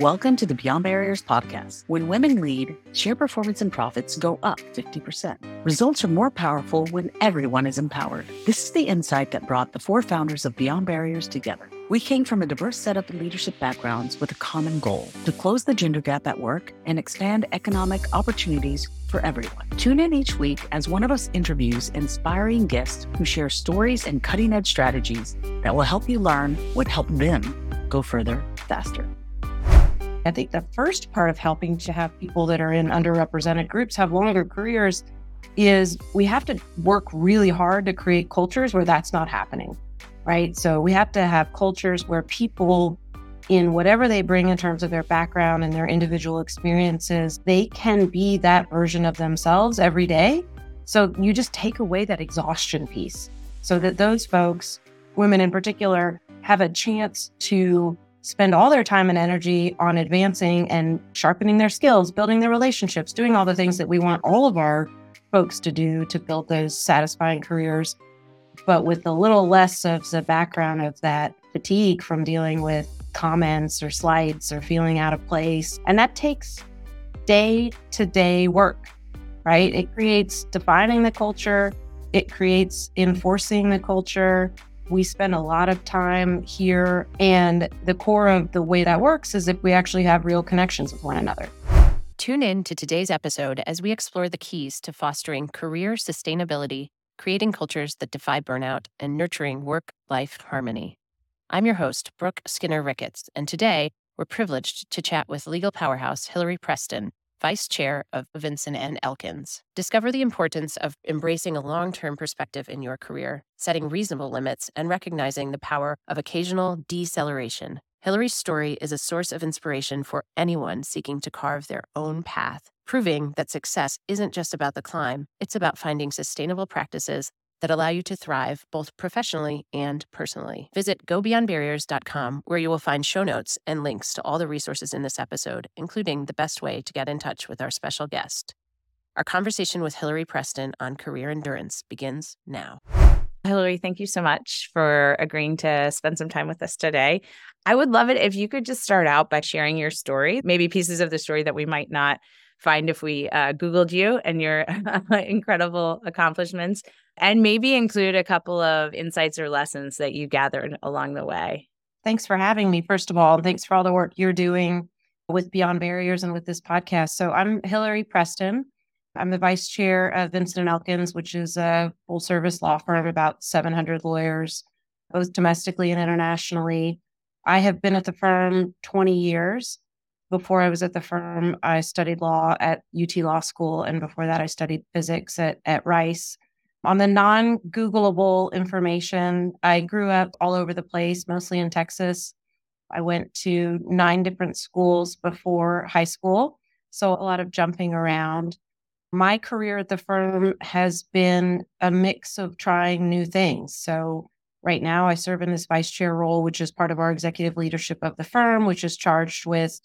Welcome to the Beyond Barriers podcast. When women lead, share performance and profits go up 50%. Results are more powerful when everyone is empowered. This is the insight that brought the four founders of Beyond Barriers together. We came from a diverse set of leadership backgrounds with a common goal to close the gender gap at work and expand economic opportunities for everyone. Tune in each week as one of us interviews inspiring guests who share stories and cutting edge strategies that will help you learn what helped them go further faster. I think the first part of helping to have people that are in underrepresented groups have longer careers is we have to work really hard to create cultures where that's not happening, right? So we have to have cultures where people, in whatever they bring in terms of their background and their individual experiences, they can be that version of themselves every day. So you just take away that exhaustion piece so that those folks, women in particular, have a chance to spend all their time and energy on advancing and sharpening their skills, building their relationships, doing all the things that we want all of our folks to do to build those satisfying careers, but with a little less of the background of that fatigue from dealing with comments or slights or feeling out of place. And that takes day to day work, right? It creates defining the culture, it creates enforcing the culture, we spend a lot of time here, and the core of the way that works is if we actually have real connections with one another. Tune in to today's episode as we explore the keys to fostering career sustainability, creating cultures that defy burnout, and nurturing work life harmony. I'm your host, Brooke Skinner Ricketts, and today we're privileged to chat with legal powerhouse Hilary Preston Vice Chair of Vinson and Elkins. Discover the importance of embracing a long term perspective in your career, setting reasonable limits, and recognizing the power of occasional deceleration. Hilary's story is a source of inspiration for anyone seeking to carve their own path, proving that success isn't just about the climb, it's about finding sustainable practices that allow you to thrive both professionally and personally. Visit gobeyondbarriers.com where you will find show notes and links to all the resources in this episode, including the best way to get in touch with our special guest. Our conversation with Hilary Preston on career endurance begins now. Hilary, thank you so much for agreeing to spend some time with us today. I would love it if you could just start out by sharing your story, maybe pieces of the story that we might not find if we uh, Googled you and your incredible accomplishments, and maybe include a couple of insights or lessons that you gathered along the way. Thanks for having me, first of all. Thanks for all the work you're doing with Beyond Barriers and with this podcast. So, I'm Hilary Preston. I'm the vice chair of Vinson and Elkins, which is a full service law firm about 700 lawyers, both domestically and internationally. I have been at the firm 20 years. Before I was at the firm, I studied law at UT Law School. And before that, I studied physics at, at Rice. On the non Googleable information, I grew up all over the place, mostly in Texas. I went to nine different schools before high school. So a lot of jumping around. My career at the firm has been a mix of trying new things. So right now, I serve in this vice chair role, which is part of our executive leadership of the firm, which is charged with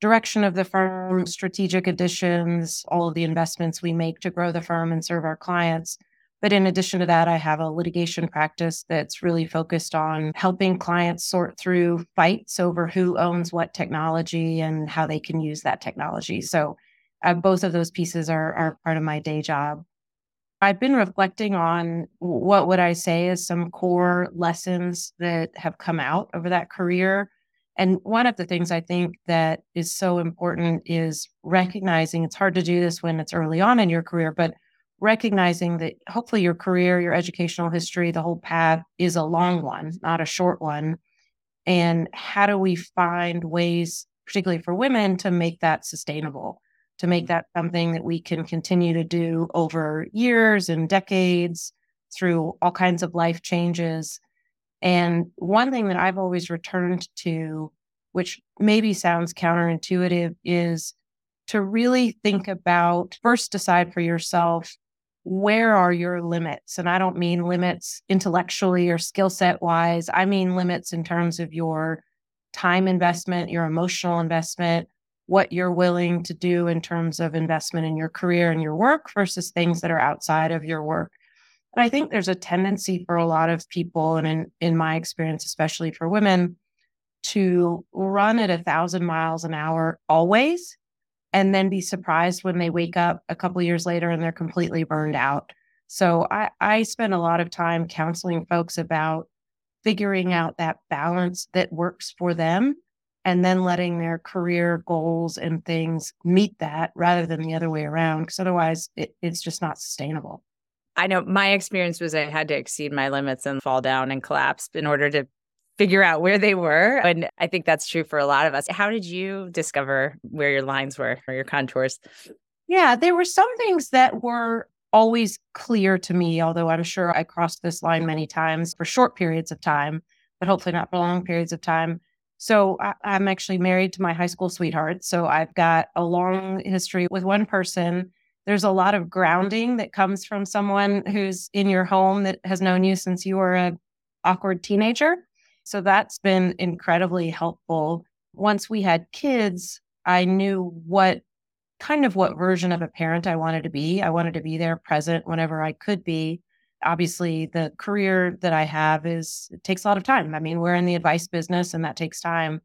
direction of the firm, strategic additions, all of the investments we make to grow the firm and serve our clients. But in addition to that, I have a litigation practice that's really focused on helping clients sort through fights over who owns what technology and how they can use that technology. So uh, both of those pieces are, are part of my day job. I've been reflecting on what would I say is some core lessons that have come out over that career and one of the things I think that is so important is recognizing it's hard to do this when it's early on in your career, but recognizing that hopefully your career, your educational history, the whole path is a long one, not a short one. And how do we find ways, particularly for women, to make that sustainable, to make that something that we can continue to do over years and decades through all kinds of life changes and one thing that I've always returned to, which maybe sounds counterintuitive, is to really think about first decide for yourself where are your limits? And I don't mean limits intellectually or skill set wise, I mean limits in terms of your time investment, your emotional investment, what you're willing to do in terms of investment in your career and your work versus things that are outside of your work. And I think there's a tendency for a lot of people, and in, in my experience, especially for women, to run at a thousand miles an hour always and then be surprised when they wake up a couple years later and they're completely burned out. So I, I spend a lot of time counseling folks about figuring out that balance that works for them and then letting their career goals and things meet that rather than the other way around because otherwise it, it's just not sustainable i know my experience was i had to exceed my limits and fall down and collapse in order to figure out where they were and i think that's true for a lot of us how did you discover where your lines were or your contours yeah there were some things that were always clear to me although i'm sure i crossed this line many times for short periods of time but hopefully not for long periods of time so I, am actually married to my high school sweetheart. So I've got a long history with one person. There's a lot of mm-hmm. grounding that comes from someone who's in your home that has known you since you were a awkward teenager. So that's been incredibly helpful. Once we had kids, I knew what kind of what version of a parent I wanted to be. I wanted to be there present whenever I could be obviously the career that I have is it takes a lot of time. I mean, we're in the advice business and that takes time.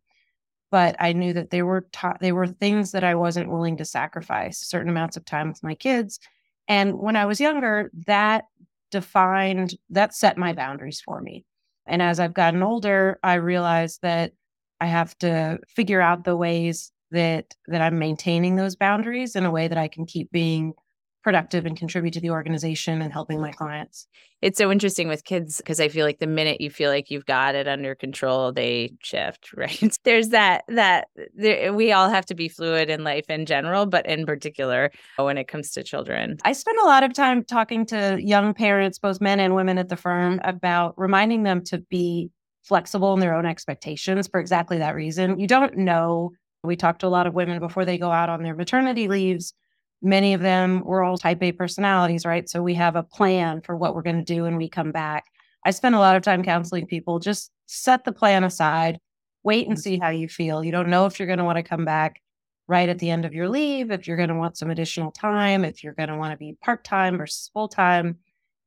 But I knew that there were ta- there were things that I wasn't willing to sacrifice, certain amounts of time with my kids. And when I was younger, that defined that set my boundaries for me. And as I've gotten older, I realized that I have to figure out the ways that that I'm maintaining those boundaries in a way that I can keep being productive and contribute to the organization and helping my clients. It's so interesting with kids because I feel like the minute you feel like you've got it under control, they shift, right? There's that that there, we all have to be fluid in life in general, but in particular when it comes to children. I spend a lot of time talking to young parents, both men and women at the firm, about reminding them to be flexible in their own expectations for exactly that reason. You don't know. We talk to a lot of women before they go out on their maternity leaves many of them were all type A personalities, right? So we have a plan for what we're going to do when we come back. I spend a lot of time counseling people. Just set the plan aside, wait and mm-hmm. see how you feel. You don't know if you're going to want to come back right at the end of your leave, if you're going to want some additional time, if you're going to want to be part time versus full time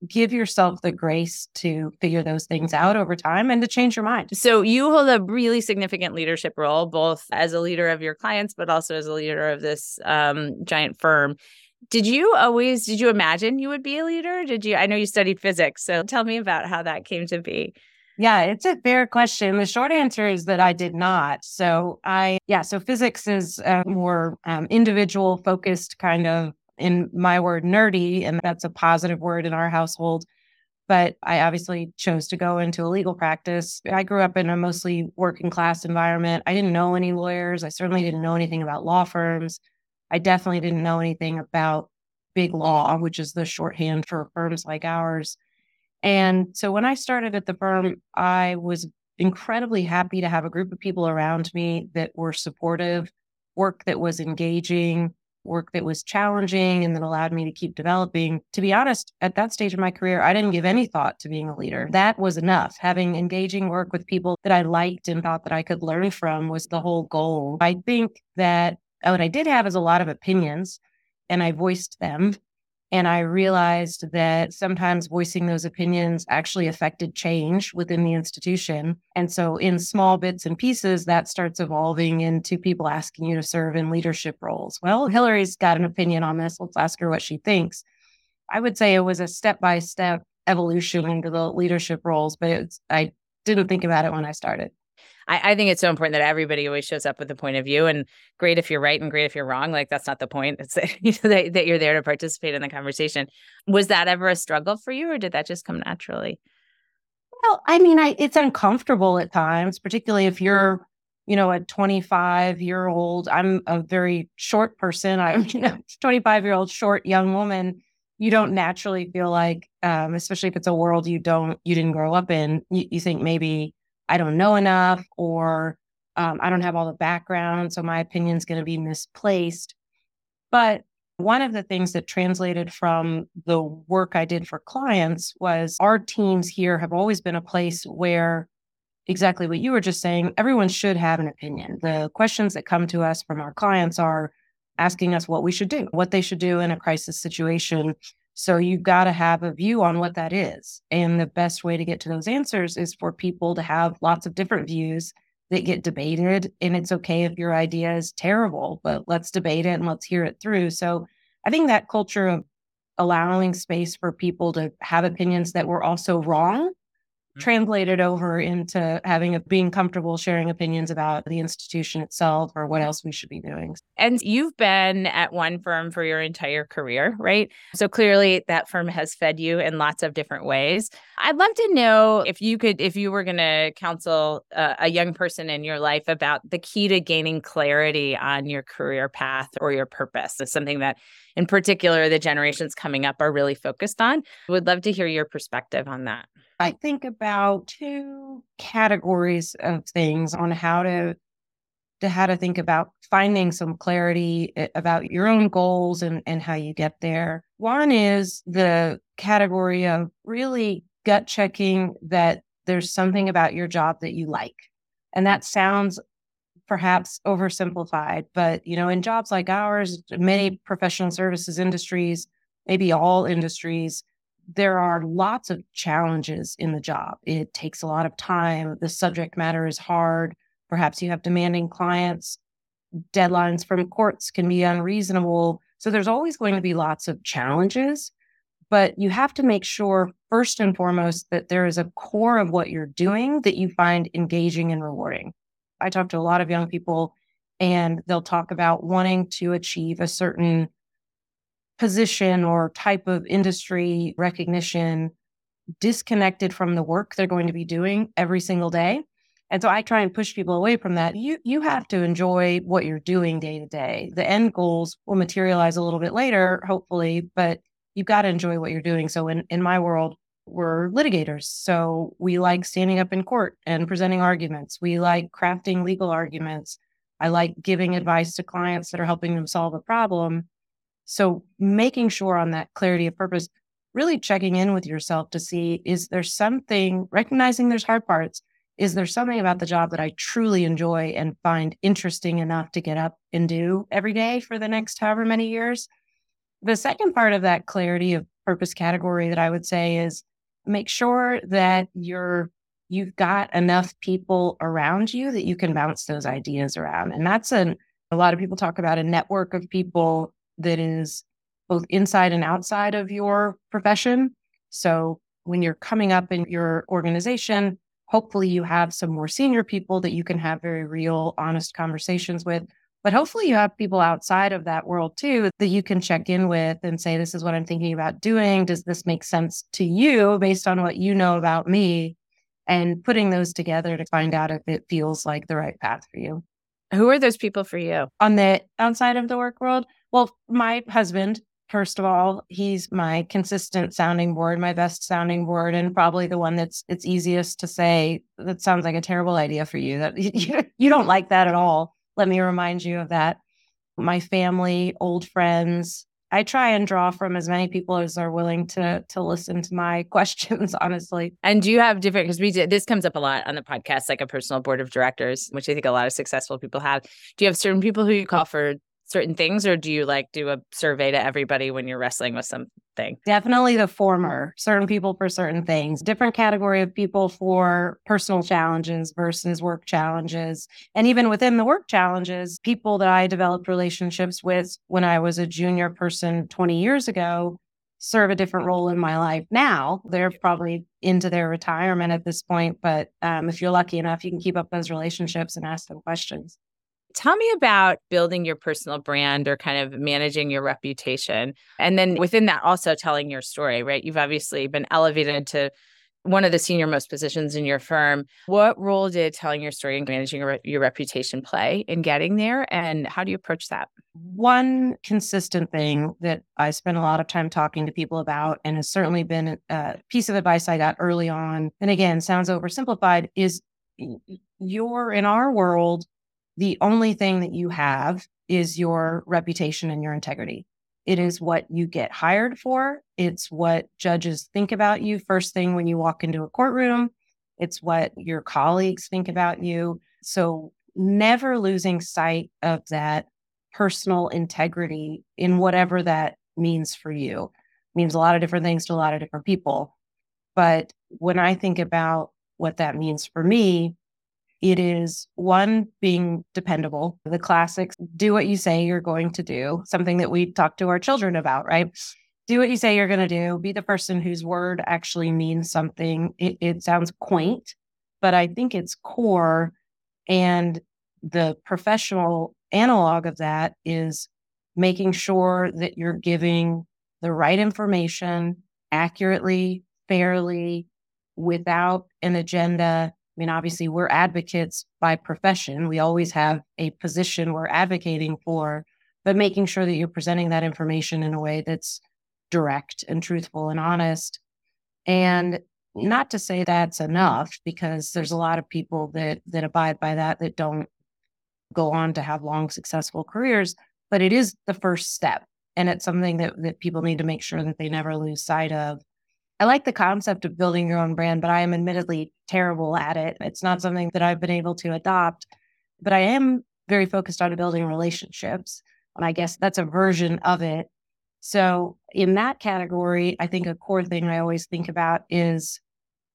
give yourself the grace to figure those things out over time and to change your mind. So you hold a really significant leadership role, both as a leader of your clients, but also as a leader of this um, giant firm. Did you always, did you imagine you would be a leader? Did you, I know you studied physics. So tell me about how that came to be. Yeah, it's a fair question. The short answer is that I did not. So I, yeah, so physics is a more um, individual focused kind of in my word, nerdy, and that's a positive word in our household. But I obviously chose to go into a legal practice. I grew up in a mostly working class environment. I didn't know any lawyers. I certainly didn't know anything about law firms. I definitely didn't know anything about big law, which is the shorthand for firms like ours. And so when I started at the firm, I was incredibly happy to have a group of people around me that were supportive, work that was engaging, work that was challenging and that allowed me to keep developing. To be honest, at that stage of my career, I didn't give any thought to being a leader. That was enough. Having engaging work with people that I liked and thought that I could learn from was the whole goal. I think that oh, what I did have is a lot of opinions and I voiced them. And I realized that sometimes voicing those opinions actually affected change within the institution. And so, in small bits and pieces, that starts evolving into people asking you to serve in leadership roles. Well, Hilary's got an opinion on this. Let's ask her what she thinks. I would say it was a step by step evolution into the leadership roles, but I didn't think about it when I started. I, I, think it's so important that everybody always shows up with a point of view and great if you're right and great if you're wrong. Like that's not the point. It's you know, that, that you're there to participate in the conversation. Was that ever a struggle for you or did that just come naturally? Well, I mean, I, it's uncomfortable at times, particularly if you're, you know, a 25 year old. I'm a very short person. I'm, you know, 25 year old short young woman. You don't naturally feel like, um, especially if it's a world you don't, you didn't grow up in. You, you think maybe I don't know enough or um, I don't have all the background, so my opinion is going to be misplaced. But one of the things that translated from the work I did for clients was our teams here have always been a place where exactly what you were just saying, everyone should have an opinion. The questions that come to us from our clients are asking us what we should do, what they should do in a crisis situation, so you've got to have a view on what that is. And the best way to get to those answers is for people to have lots of different views that get debated. And it's okay if your idea is terrible, but let's debate it and let's hear it through. So I think that culture of allowing space for people to have opinions that were also wrong. Mm-hmm. translated over into having a being comfortable sharing opinions about the institution itself or what else we should be doing. And you've been at one firm for your entire career, right? So clearly that firm has fed you in lots of different ways. I'd love to know if you could if you were going to counsel a, a young person in your life about the key to gaining clarity on your career path or your purpose. It's something that in particular the generations coming up are really focused on. Would love to hear your perspective on that. I think about two categories of things on how to to how to think about finding some clarity eh, about your own goals and, and how you get there. One is the category of really gut checking that there's something about your job that you like. And that sounds perhaps oversimplified, but you know, in jobs like ours, many professional services industries, maybe all industries, there are lots of challenges in the job. It takes a lot of time. The subject matter is hard. Perhaps you have demanding clients. Deadlines from courts can be unreasonable. So there's always going to be lots of challenges, but you have to make sure, first and foremost, that there is a core of what you're doing that you find engaging and rewarding. I talk to a lot of young people, and they'll talk about wanting to achieve a certain position or type of industry recognition disconnected from the work they're going to be doing every single day. And so I try and push people away from that. You you have to enjoy what you're doing day to day. The end goals will materialize a little bit later, hopefully, but you've got to enjoy what you're doing. So in, in my world, we're litigators. So we like standing up in court and presenting arguments. We like crafting legal arguments. I like giving advice to clients that are helping them solve a problem. So making sure on that clarity of purpose, really checking in with yourself to see is there something, recognizing there's hard parts, is there something about the job that I truly enjoy and find interesting enough to get up and do every day for the next however many years? The second part of that clarity of purpose category that I would say is make sure that you're you've got enough people around you that you can bounce those ideas around. And that's an a lot of people talk about a network of people that is both inside and outside of your profession. So when you're coming up in your organization, hopefully you have some more senior people that you can have very real, honest conversations with. But hopefully you have people outside of that world too that you can check in with and say, this is what I'm thinking about doing. Does this make sense to you based on what you know about me? And putting those together to find out if it feels like the right path for you. Who are those people for you? On the outside of the work world, well, my husband, first of all, he's my consistent sounding board, my best sounding board, and probably the one that's it's easiest to say that sounds like a terrible idea for you. That you, you don't like that at all. Let me remind you of that. My family, old friends, I try and draw from as many people as are willing to to listen to my questions, honestly. And do you have different because we did this comes up a lot on the podcast, like a personal board of directors, which I think a lot of successful people have. Do you have certain people who you call for certain things or do you like do a survey to everybody when you're wrestling with something? Definitely the former certain people for certain things different category of people for personal challenges versus work challenges. And even within the work challenges people that i developed relationships with when i was a junior person 20 years ago serve a different role in my life now. They're probably into their retirement at this point but um, if you're lucky enough you can keep up those relationships and ask them questions Tell me about building your personal brand or kind of managing your reputation. And then within that, also telling your story, right? You've obviously been elevated to one of the senior most positions in your firm. What role did telling your story and managing your, reputation play in getting there? And how do you approach that? One consistent thing that I spend a lot of time talking to people about, and has certainly been a piece of advice I got early on, and again, sounds oversimplified, is you're in our world, the only thing that you have is your reputation and your integrity. It is what you get hired for. It's what judges think about you first thing when you walk into a courtroom. It's what your colleagues think about you. So, never losing sight of that personal integrity in whatever that means for you. It means a lot of different things to a lot of different people. But when I think about what that means for me, It is one, being dependable, the classics, do what you say you're going to do, something that we talk to our children about, right? Do what you say you're going to do, be the person whose word actually means something. It, it sounds quaint, but I think it's core. And the professional analog of that is making sure that you're giving the right information accurately, fairly, without an agenda. I mean, obviously, we're advocates by profession. We always have a position we're advocating for, but making sure that you're presenting that information in a way that's direct and truthful and honest. And mm. not to say that's enough, because there's a lot of people that that abide by that that don't go on to have long, successful careers. But it is the first step, and it's something that that people need to make sure that they never lose sight of. I like the concept of building your own brand, but I am admittedly terrible at it. It's not something that I've been able to adopt, but I am very focused on building relationships. And I guess that's a version of it. So, in that category, I think a core thing I always think about is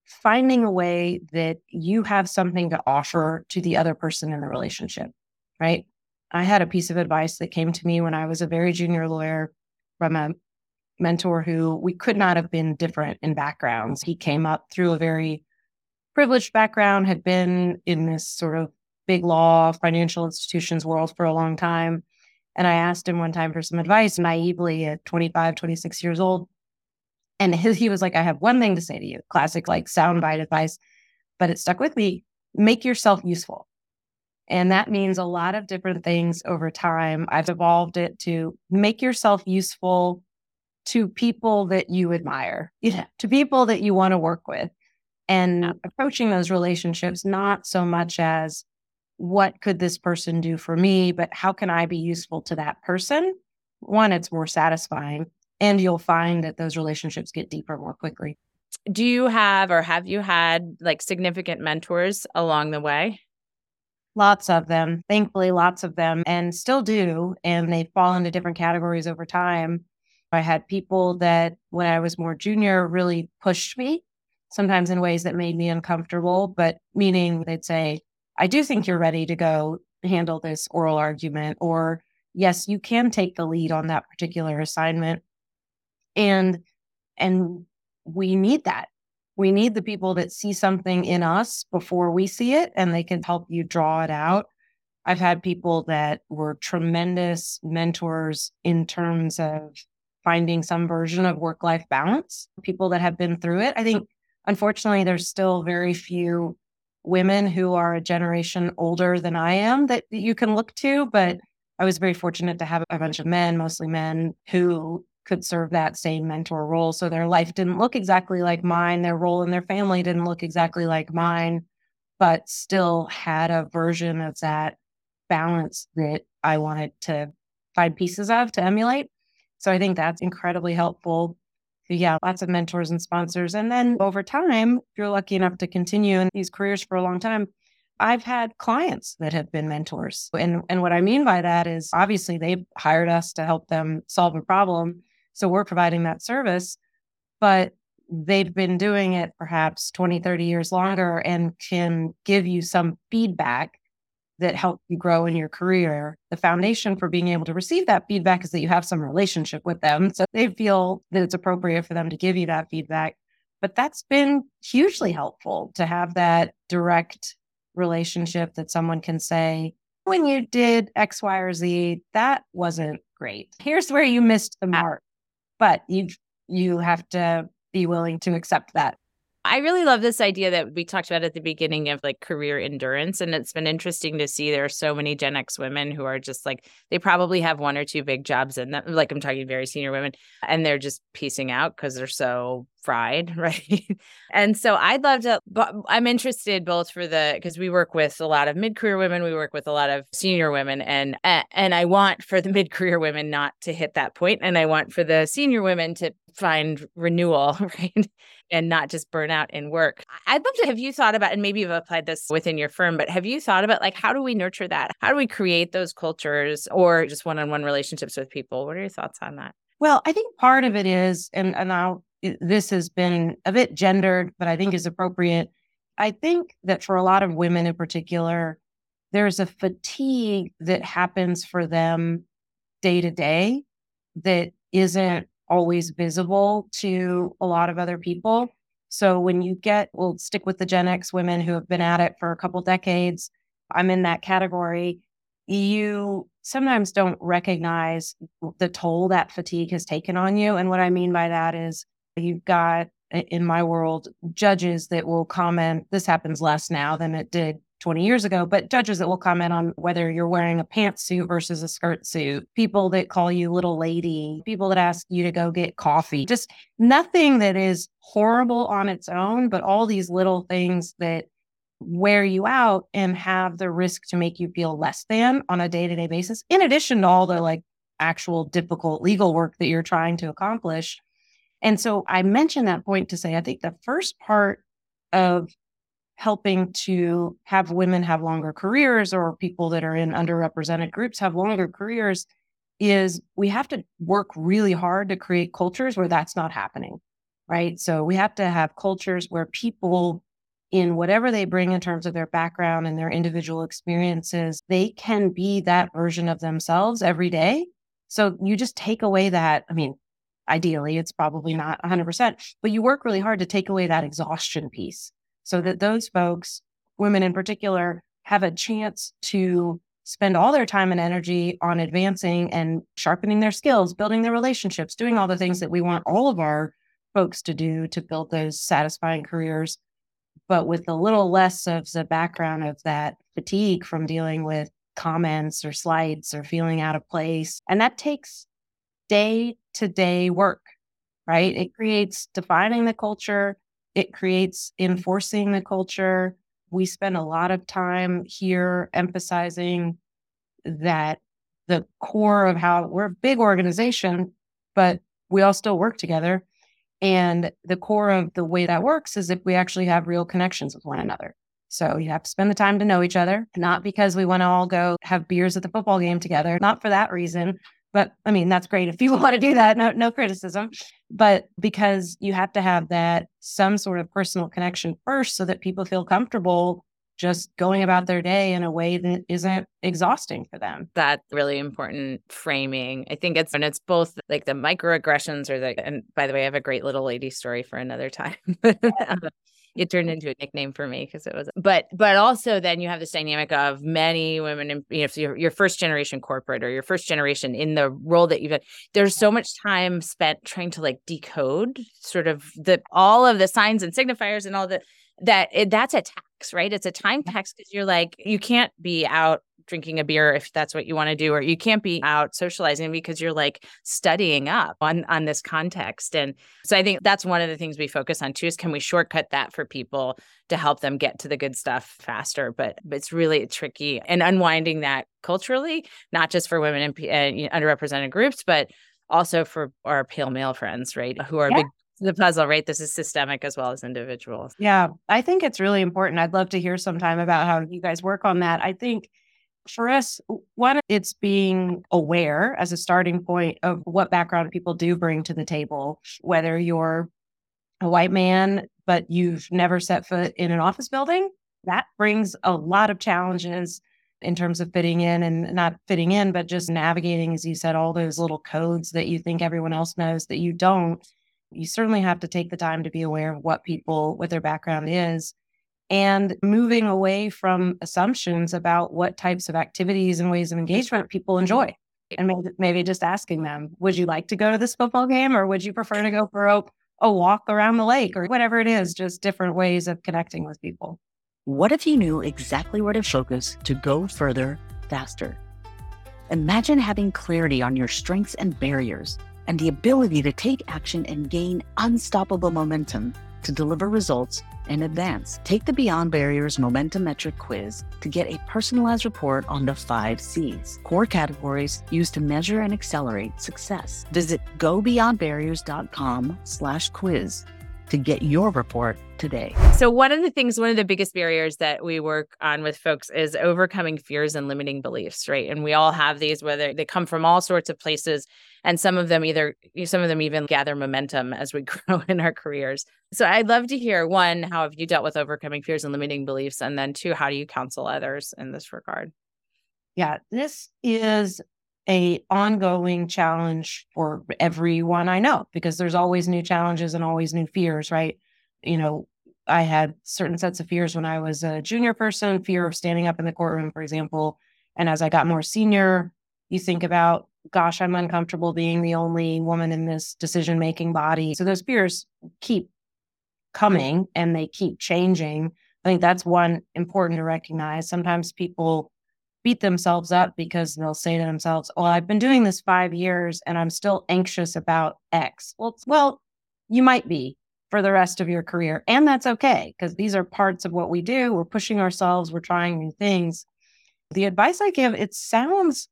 finding a way that you have something to offer to the other person in the relationship, right? I had a piece of advice that came to me when I was a very junior lawyer from a mentor who we could not have been different in backgrounds. He came up through a very privileged background, had been in this sort of big law, financial institutions world for a long time. And I asked him one time for some advice naively at 25, 26 years old. And his, he was like, I have one thing to say to you classic, like soundbite advice, but it stuck with me. Make yourself useful. And that means a lot of different things over time. I've evolved it to make yourself useful to people that you admire, yeah. to people that you want to work with, and yeah. approaching those relationships not so much as what could this person do for me, but how can I be useful to that person? One, it's more satisfying, and you'll find that those relationships get deeper more quickly. Do you have or have you had like significant mentors along the way? Lots of them, thankfully, lots of them, and still do. And they fall into different categories over time. I had people that, when I was more junior, really pushed me, sometimes in ways that made me uncomfortable, but meaning they'd say, I do think you're ready to go handle this oral argument, or yes, you can take the lead on that particular assignment. And and we need that. We need the people that see something in us before we see it and they can help you draw it out. I've had people that were tremendous mentors in terms of finding some version of work life balance. People that have been through it. I think, unfortunately, there's still very few women who are a generation older than I am that you can look to. But I was very fortunate to have a bunch of men, mostly men, who could serve that same mentor role. So their life didn't look exactly like mine. Their role in their family didn't look exactly like mine, but still had a version of that balance that I wanted to find pieces of to emulate. So I think that's incredibly helpful. Yeah, lots of mentors and sponsors. And then over time, if you're lucky enough to continue in these careers for a long time, I've had clients that have been mentors. And and what I mean by that is obviously they've hired us to help them solve a problem. So we're providing that service, but they've been doing it perhaps 20, 30 years longer and can give you some feedback that help you grow in your career. The foundation for being able to receive that feedback is that you have some relationship with them. So they feel that it's appropriate for them to give you that feedback. But that's been hugely helpful to have that direct relationship that someone can say, when you did X, Y, or Z, that wasn't great. Here's where you missed the ah. mark. But you you have to be willing to accept that I really love this idea that we talked about at the beginning of like career endurance. And it's been interesting to see there are so many Gen X women who are just like, they probably have one or two big jobs in them. Like I'm talking very senior women, and they're just piecing out because they're so fried. Right. and so I'd love to, but I'm interested both for the, because we work with a lot of mid career women, we work with a lot of senior women. And, and I want for the mid career women not to hit that point, And I want for the senior women to find renewal, right? And not just burn out in work. I'd love to have you thought about, and maybe you've applied this within your firm, but have you thought about like how do we nurture that? How do we create those cultures or just one on one relationships with people? What are your thoughts on that? Well, I think part of it is, and, and I'll, this has been a bit gendered, but I think is appropriate, I think that for a lot of women in particular, there's a fatigue that happens for them day to day that isn't always visible to a lot of other people. So when you get, we'll stick with the Gen X women who have been at it for a couple decades. I'm in that category. You sometimes don't recognize the toll that fatigue has taken on you. And what I mean by that is you've got, in my world, judges that will comment. This happens less now than it did 20 years ago, but judges that will comment on whether you're wearing a pantsuit versus a skirt suit, people that call you little lady, people that ask you to go get coffee, just nothing that is horrible on its own, but all these little things that wear you out and have the risk to make you feel less than on a day to day basis, in addition to all the like actual difficult legal work that you're trying to accomplish. And so I mentioned that point to say, I think the first part of helping to have women have longer careers or people that are in underrepresented groups have longer careers is we have to work really hard to create cultures where that's not happening. Right. So we have to have cultures where people in whatever they bring in terms of their background and their individual experiences, they can be that version of themselves every day. So you just take away that. I mean, ideally, it's probably not 100%, but you work really hard to take away that exhaustion piece so that those folks, women in particular, have a chance to spend all their time and energy on advancing and sharpening their skills, building their relationships, doing all the things that we want all of our folks to do to build those satisfying careers but with a little less of the background of that fatigue from dealing with comments or slights or feeling out of place. And that takes day to day work, right? It creates defining the culture, it creates enforcing the culture. We spend a lot of time here emphasizing that the core of how we're a big organization, but we all still work together. And the core of the way that works is if we actually have real connections with one another. So you have to spend the time to know each other, not because we want to all go have beers at the football game together, not for that reason. But I mean, that's great if you want to do that, no, no criticism. But because you have to have that some sort of personal connection first so that people feel comfortable just going about their day in a way that isn't exhausting for them. That really important framing. I think it's and it's both like the microaggressions or the and by the way, I have a great little lady story for another time. Uh, it turned into a nickname for me because it was but but also then you have this dynamic of many women in you know if you're your first generation corporate or your first generation in the role that you've had there's so much time spent trying to like decode sort of the all of the signs and signifiers and all the that it, that's a tax, right? It's a time tax because you're like, you can't be out drinking a beer if that's what you want to do, or you can't be out socializing because you're like studying up on on this context. And so I think that's one of the things we focus on too is can we shortcut that for people to help them get to the good stuff faster? But, but it's really tricky and unwinding that culturally, not just for women and, and underrepresented groups, but also for our pale male friends, right? Who are yeah. big the puzzle, right? This is systemic as well as individuals. Yeah, I think it's really important. I'd love to hear sometime about how you guys work on that. I think for us, one, it's being aware as a starting point of what background people do bring to the table, whether you're a white man, but you've never set foot in an office building. That brings a lot of challenges in terms of fitting in and not fitting in, but just navigating, as you said, all those little codes that you think everyone else knows that you don't you certainly have to take the time to be aware of what people, what their background is, and moving away from assumptions about what types of activities and ways of engagement people enjoy. Mm-hmm. And maybe, maybe just asking them, would you like to go to this football game or would you prefer to go for a, a walk around the lake or whatever it is, just different ways of connecting with people. What if you knew exactly where to focus to go further faster? Imagine having clarity on your strengths and barriers and the ability to take action and gain unstoppable momentum to deliver results and advance. Take the Beyond Barriers Momentum Metric quiz to get a personalized report on the five C's, core categories used to measure and accelerate success. Visit gobeyondbarriers.com slash quiz to get your report today. So, one of the things, one of the biggest barriers that we work on with folks is overcoming fears and limiting beliefs, right? And we all have these, whether they come from all sorts of places, and some of them either, some of them even gather momentum as we grow in our careers. So, I'd love to hear one, how have you dealt with overcoming fears and limiting beliefs? And then two, how do you counsel others in this regard? Yeah, this is a ongoing challenge for everyone I know because there's always new challenges and always new fears, right? You know, I had certain sets of fears when I was a junior person, fear of standing up in the courtroom, for example. And as I got more senior, you think about, gosh, I'm uncomfortable being the only woman in this decision making body. So those fears keep coming and they keep changing. I think that's one important to recognize. Sometimes people beat themselves up because they'll say to themselves, "Well, I've been doing this 5 years and I'm still anxious about X." Well, well, you might be for the rest of your career, and that's okay because these are parts of what we do. We're pushing ourselves, we're trying new things. The advice I give, it sounds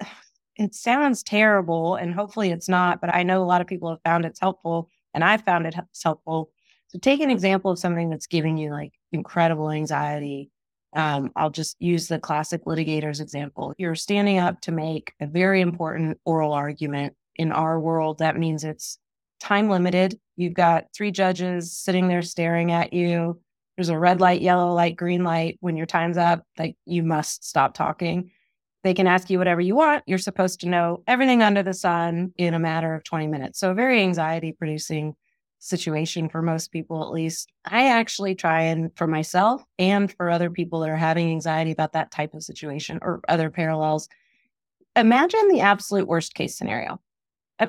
it sounds terrible and hopefully it's not, but I know a lot of people have found it's helpful and I've found it helpful. So take an example of something that's giving you like incredible anxiety um, I'll just use the classic litigators example. You're standing up to make a very important oral argument. In our world, that means it's time limited. You've got three judges sitting there staring at you. There's a red light, yellow light, green light. When your time's up, like you must stop talking. They can ask you whatever you want. You're supposed to know everything under the sun in a matter of 20 minutes. So, very anxiety producing situation for most people at least. I actually try and for myself and for other people that are having anxiety about that type of situation or other parallels imagine the absolute worst case scenario.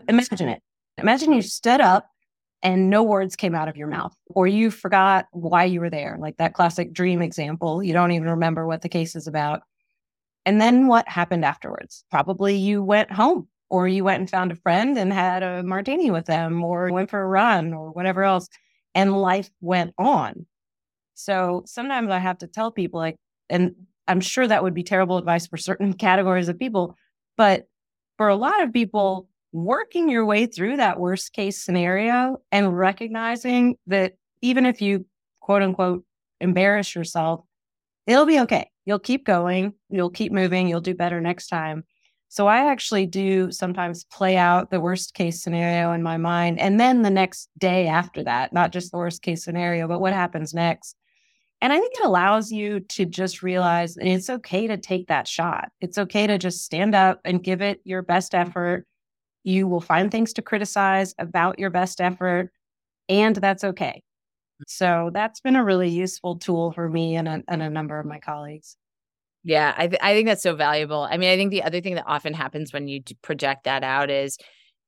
Imagine it. Imagine you stood up and no words came out of your mouth or you forgot why you were there like that classic dream example you don't even remember what the case is about and then what happened afterwards? Probably you went home or you went and found a friend and had a martini with them or went for a run or whatever else and life went on. So sometimes i have to tell people like and i'm sure that would be terrible advice for certain categories of people but for a lot of people working your way through that worst case scenario and recognizing that even if you quote unquote embarrass yourself it'll be okay. You'll keep going. You'll keep moving. You'll do better next time so I actually do sometimes play out the worst case scenario in my mind. And then the next day after that, not just the worst case scenario, but what happens next. And I think it allows you to just realize it's okay to take that shot. It's okay to just stand up and give it your best effort. You will find things to criticize about your best effort, and that's okay. So that's been a really useful tool for me and a, and a number of my colleagues. Yeah, I, th- I think that's so valuable. I mean, I think the other thing that often happens when you project that out is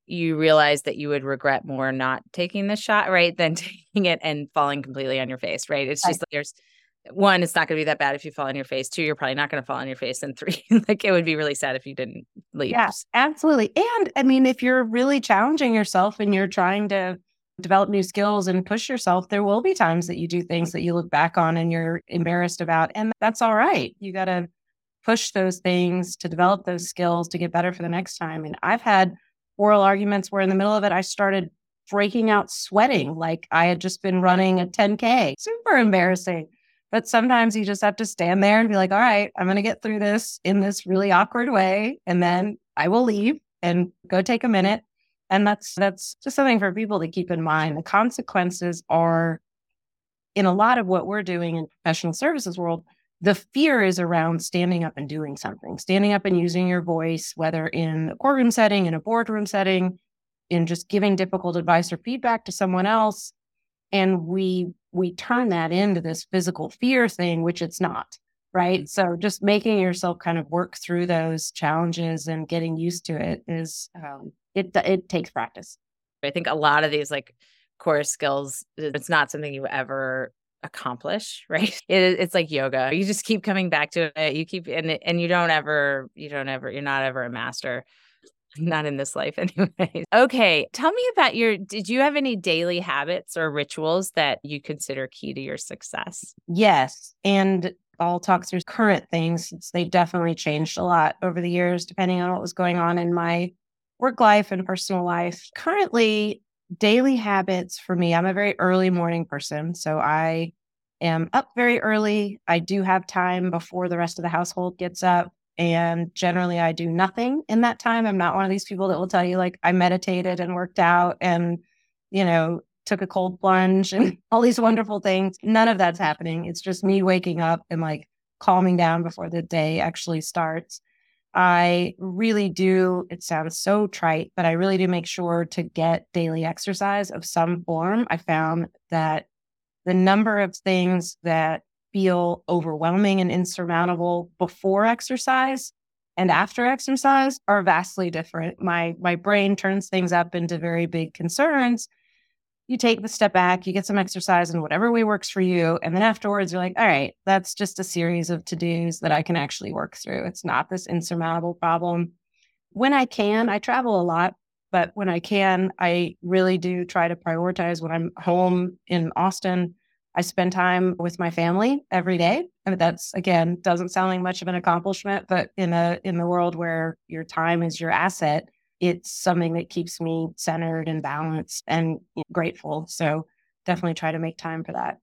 you realize that you would regret more not taking the shot, right, than taking it and falling completely on your face, right? It's just like there's one, it's not going to be that bad if you fall on your face. Two, you're probably not going to fall on your face. And three, like it would be really sad if you didn't leave. Yes, absolutely. And I mean, if you're really challenging yourself and you're trying to develop new skills and push yourself, there will be times that you do things that you look back on and you're embarrassed about. And that's all right. You got to push those things to develop those skills to get better for the next time. And I've had oral arguments where in the middle of it, I started breaking out sweating like I had just been running a 10K. Super embarrassing. But sometimes you just have to stand there and be like, all right, I'm going to get through this in this really awkward way. And then I will leave and go take a minute. And that's that's just something for people to keep in mind. The consequences are in a lot of what we're doing in professional services world, the fear is around standing up and doing something, standing up and using your voice, whether in a courtroom setting, in a boardroom setting, in just giving difficult advice or feedback to someone else. And we we turn that into this physical fear thing, which it's not, right? So just making yourself kind of work through those challenges and getting used to it is um, it it takes practice. I think a lot of these like core skills, it's not something you ever accomplish right? It, it's like yoga. You just keep coming back to it. You keep and and you don't ever you don't ever you're not ever a master not in this life anyway okay tell me about your did you have any daily habits or rituals that you consider key to your success? Yes and I'll talk through current things. Since they definitely changed a lot over the years, depending on what was going on in my work life and personal life. Currently, daily habits for me, I'm a very early morning person. So I am up very early. I do have time before the rest of the household gets up. And generally, I do nothing in that time. I'm not one of these people that will tell you, like, I meditated and worked out and, you know, took a cold plunge and all these wonderful things. None of that's happening. It's just me waking up and like calming down before the day actually starts. I really do, it sounds so trite, but I really do make sure to get daily exercise of some form. I found that the number of things that feel overwhelming and insurmountable before exercise and after exercise are vastly different. My my brain turns things up into very big concerns you take the step back, you get some exercise in whatever way works for you. And then afterwards, you're like, all right, that's just a series of to dos that I can actually work through. It's not this insurmountable problem. When I can, I travel a lot, but when I can, I really do try to prioritize when I'm home in Austin. I spend time with my family every day. Mean, that's again doesn't sound like much of an accomplishment, but in a in the world where your time is your asset, it's something that keeps me centered and balanced and grateful. So definitely try to make time for that.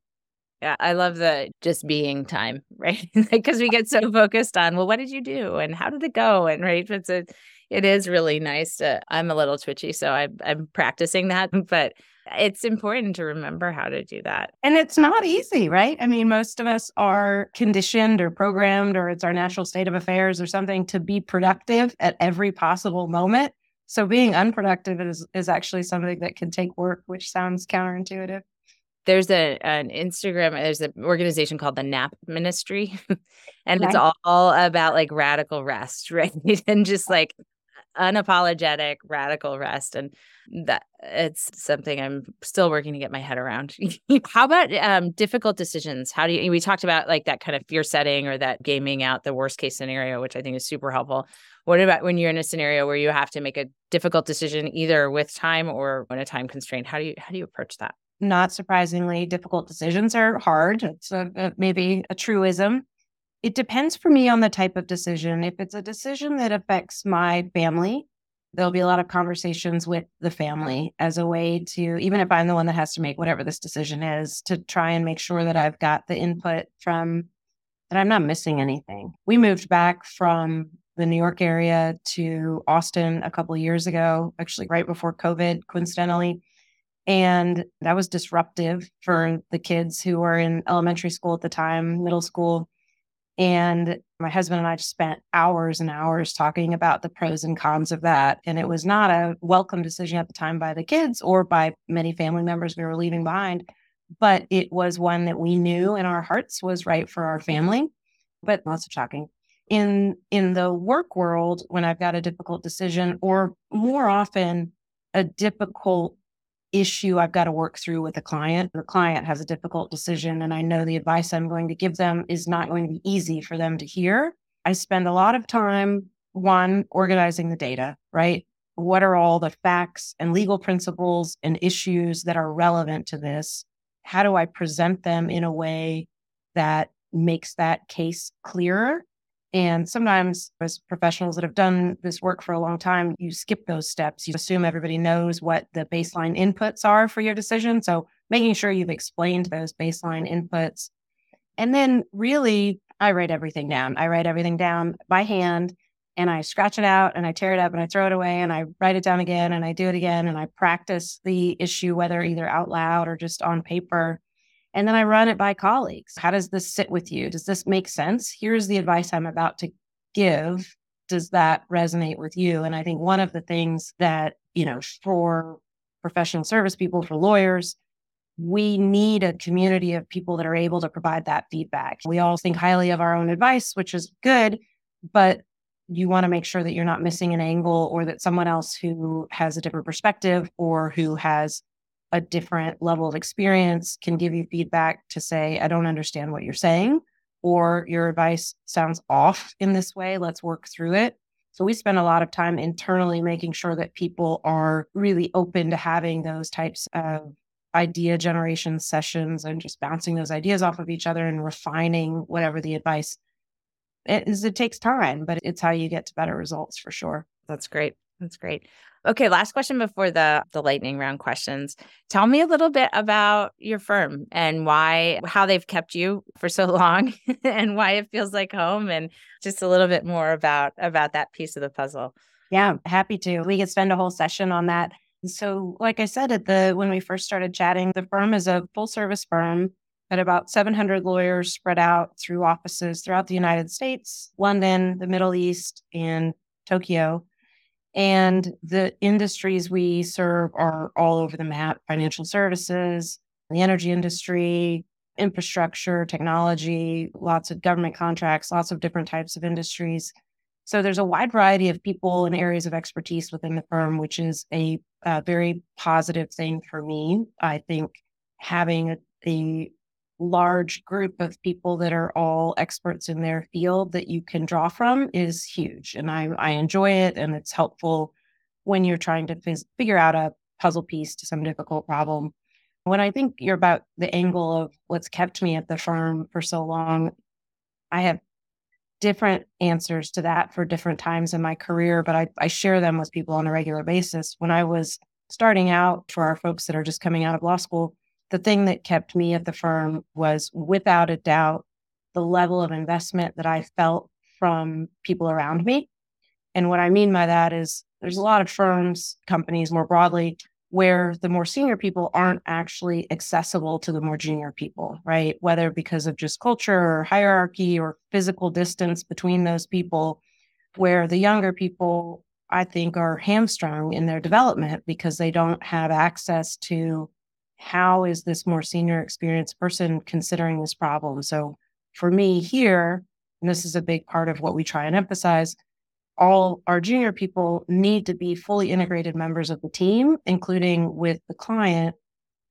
Yeah, I love the just being time, right? Because we get so focused on, well, what did you do and how did it go? And right, it's a, it is really nice to. I'm a little twitchy, so I'm I'm practicing that, but it's important to remember how to do that. And it's not easy, right? I mean, most of us are conditioned or programmed, or it's our natural state of affairs or something to be productive at every possible moment. So being unproductive is is actually something that can take work, which sounds counterintuitive. There's a an Instagram, there's an organization called the Nap Ministry, and it's all, all about like radical rest, right? and just like unapologetic radical rest and that it's something i'm still working to get my head around how about um, difficult decisions how do you we talked about like that kind of fear setting or that gaming out the worst case scenario which i think is super helpful what about when you're in a scenario where you have to make a difficult decision either with time or in a time constraint? How do you how do you approach that? Not surprisingly, difficult decisions are hard. It's a, a, maybe a truism. It depends for me on the type of decision. If it's a decision that affects my family, there'll be a lot of conversations with the family as a way to, even if I'm the one that has to make whatever this decision is, to try and make sure that I've got the input from that I'm not missing anything. We moved back from the New York area to Austin a couple years ago, actually right before COVID, coincidentally. And that was disruptive for the kids who were in elementary school at the time, middle school. And my husband and I just spent hours and hours talking about the pros and cons of that. And it was not a welcome decision at the time by the kids or by many family members we were leaving behind, but it was one that we knew in our hearts was right for our family. But lots of shocking in in the work world when i've got a difficult decision or more often a difficult issue i've got to work through with a client. The client has a difficult decision and i know the advice i'm going to give them is not going to be easy for them to hear. I spend a lot of time one organizing the data right? What are all the facts and legal principles and issues that are relevant to this? How do i present them in a way that makes that case clearer and sometimes, as professionals that have done this work for a long time, you skip those steps. You assume everybody knows what the baseline inputs are for your decision. So, making sure you've explained those baseline inputs. And then, really, I write everything down. I write everything down by hand and I scratch it out and I tear it up and I throw it away and I write it down again and I do it again and I practice the issue, whether either out loud or just on paper. And then I run it by colleagues. How does this sit with you? Does this make sense? Here's the advice I'm about to give. Does that resonate with you? And I think one of the things that, you know, for professional service people, for lawyers, we need a community of people that are able to provide that feedback. We all think highly of our own advice, which is good, but you want to make sure that you're not missing an angle or that someone else who has a different perspective or who has a different level of experience can give you feedback to say, I don't understand what you're saying, or your advice sounds off in this way. Let's work through it. So we spend a lot of time internally making sure that people are really open to having those types of idea generation sessions and just bouncing those ideas off of each other and refining whatever the advice is. It takes time, but it's how you get to better results for sure. That's great. That's great. Okay, last question before the the lightning round questions. Tell me a little bit about your firm and why how they've kept you for so long and why it feels like home and just a little bit more about about that piece of the puzzle. Yeah, happy to. We could spend a whole session on that. So, like I said at the when we first started chatting, the firm is a full service firm at about 700 lawyers spread out through offices throughout the United States, London, the Middle East, and Tokyo. And the industries we serve are all over the map financial services, the energy industry, infrastructure, technology, lots of government contracts, lots of different types of industries. So there's a wide variety of people and areas of expertise within the firm, which is a, a very positive thing for me. I think having a, a large group of people that are all experts in their field that you can draw from is huge. And I, I enjoy it and it's helpful when you're trying to f- figure out a puzzle piece to some difficult problem. When I think you're about the angle of what's kept me at the firm for so long, I have different answers to that for different times in my career, but I, I share them with people on a regular basis. When I was starting out, for our folks that are just coming out of law school, the thing that kept me at the firm was without a doubt the level of investment that I felt from people around me. And what I mean by that is there's a lot of firms, companies more broadly, where the more senior people aren't actually accessible to the more junior people, right? Whether because of just culture or hierarchy or physical distance between those people, where the younger people, I think, are hamstrung in their development because they don't have access to how is this more senior experienced person considering this problem? So for me here, and this is a big part of what we try and emphasize, all our junior people need to be fully integrated members of the team, including with the client,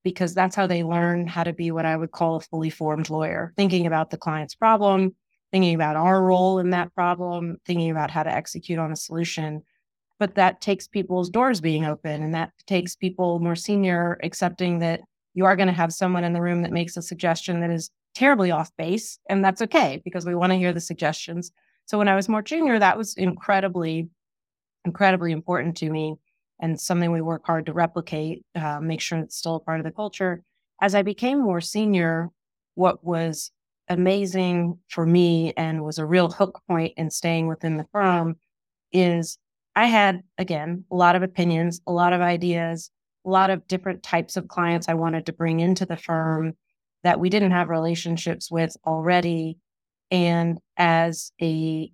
because that's how they learn how to be what I would call a fully formed lawyer, thinking about the client's problem, thinking about our role in that problem, thinking about how to execute on a solution but that takes people's doors being open and that takes people more senior accepting that you are going to have someone in the room that makes a suggestion that is terribly off base and that's okay because we want to hear the suggestions. So when i was more junior that was incredibly incredibly important to me and something we work hard to replicate uh, make sure it's still a part of the culture. As i became more senior what was amazing for me and was a real hook point in staying within the firm is I had, again, a lot of opinions, a lot of ideas, a lot of different types of clients I wanted to bring into the firm that we didn't have relationships with already. And as a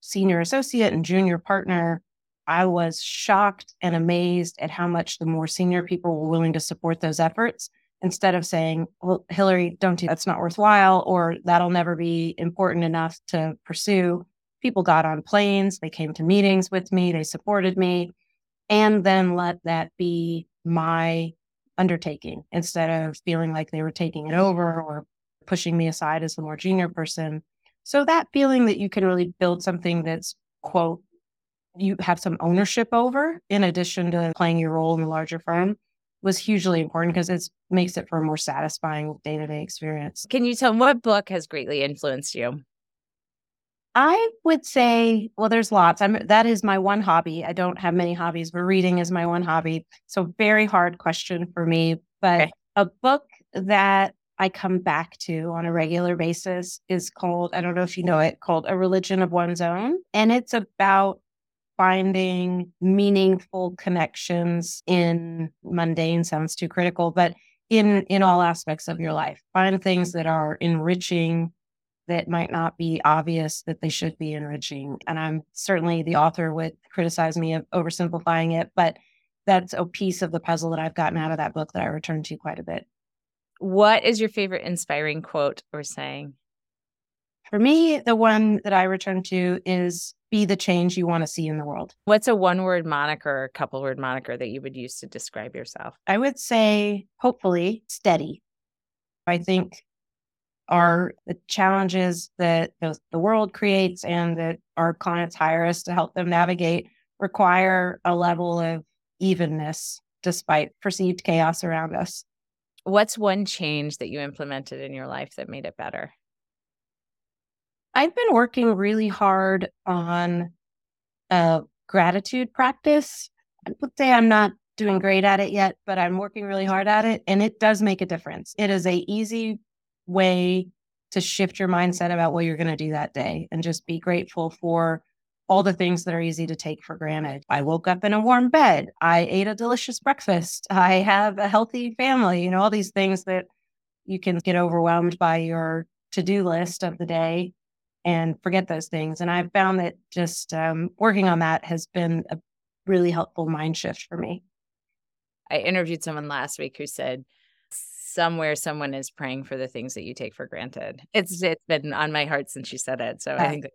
senior associate and junior partner, I was shocked and amazed at how much the more senior people were willing to support those efforts instead of saying, well, Hilary, don't do that's not worthwhile, or that'll never be important enough to pursue people got on planes, they came to meetings with me, they supported me, and then let that be my undertaking instead of feeling like they were taking it over or pushing me aside as the more junior person. So that feeling that you can really build something that's, quote, you have some ownership over in addition to playing your role in the larger firm was hugely important because it makes it for a more satisfying day-to-day experience. Can you tell me what book has greatly influenced you? I would say, well, there's lots. I'm that is my one hobby. I don't have many hobbies, but reading is my one hobby. So very hard question for me. But okay. a book that I come back to on a regular basis is called, I don't know if you know it, called A Religion of One's Own. And it's about finding meaningful connections in mundane sounds too critical, but in in all aspects of your life. Find things that are enriching that might not be obvious that they should be enriching. And I'm certainly the author would criticize me of oversimplifying it, but that's a piece of the puzzle that I've gotten out of that book that I return to quite a bit. What is your favorite inspiring quote or saying? For me, the one that I return to is be the change you want to see in the world. What's a one word moniker or a couple word moniker that you would use to describe yourself? I would say, hopefully, steady. I think are the challenges that the, the world creates and that our clients hire us to help them navigate require a level of evenness despite perceived chaos around us. What's one change that you implemented in your life that made it better? I've been working really hard on a gratitude practice. I would say I'm not doing great at it yet, but I'm working really hard at it. And it does make a difference. It is a easy way to shift your mindset about what you're going to do that day and just be grateful for all the things that are easy to take for granted. I woke up in a warm bed. I ate a delicious breakfast. I have a healthy family, you know, all these things that you can get overwhelmed by your to do list of the day and forget those things. And I've found that just um, working on that has been a really helpful mind shift for me. I interviewed someone last week who said, somewhere someone is praying for the things that you take for granted. It's it's been on my heart since you said it. So I think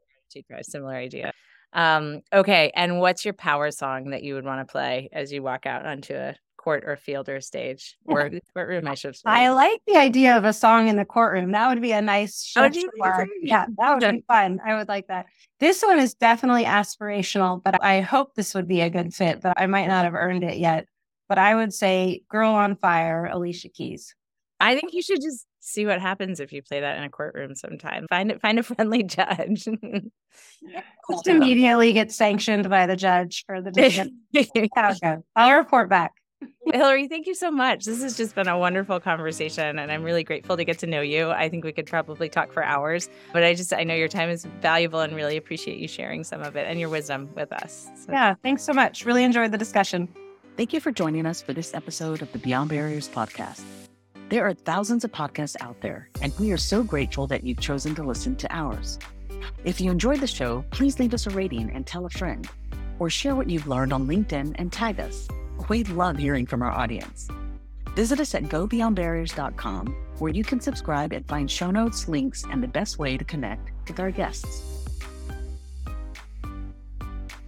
a similar idea. Um, okay. And what's your power song that you would want to play as you walk out onto a court or field or stage or courtroom? I should. Say. I like the idea of a song in the courtroom. That would be a nice show. Oh, yeah, that would be fun. I would like that. This one is definitely aspirational, but I hope this would be a good fit. But I might not have earned it yet. But I would say "Girl on Fire," Alicia Keys. I think you should just see what happens if you play that in a courtroom sometime. Find it, find a friendly judge. just immediately get sanctioned by the judge for the decision. I'll report back. Hilary, thank you so much. This has just been a wonderful conversation, and I'm really grateful to get to know you. I think we could probably talk for hours, but I just I know your time is valuable and really appreciate you sharing some of it and your wisdom with us. So. Yeah, thanks so much. Really enjoyed the discussion. Thank you for joining us for this episode of the Beyond Barriers podcast. There are thousands of podcasts out there, and we are so grateful that you've chosen to listen to ours. If you enjoyed the show, please leave us a rating and tell a friend, or share what you've learned on LinkedIn and tag us. We love hearing from our audience. Visit us at gobeyondbarriers.com, where you can subscribe and find show notes, links, and the best way to connect with our guests.